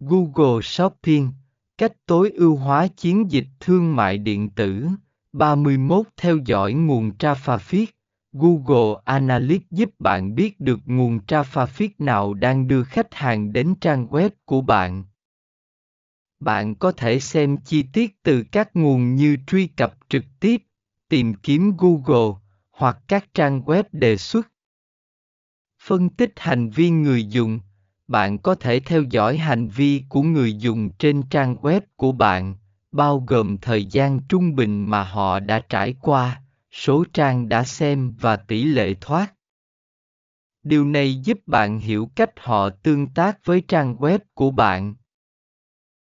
Google Shopping, cách tối ưu hóa chiến dịch thương mại điện tử. 31 Theo dõi nguồn traffic. Google Analytics giúp bạn biết được nguồn traffic nào đang đưa khách hàng đến trang web của bạn. Bạn có thể xem chi tiết từ các nguồn như truy cập trực tiếp, tìm kiếm Google, hoặc các trang web đề xuất. Phân tích hành vi người dùng bạn có thể theo dõi hành vi của người dùng trên trang web của bạn, bao gồm thời gian trung bình mà họ đã trải qua, số trang đã xem và tỷ lệ thoát. Điều này giúp bạn hiểu cách họ tương tác với trang web của bạn.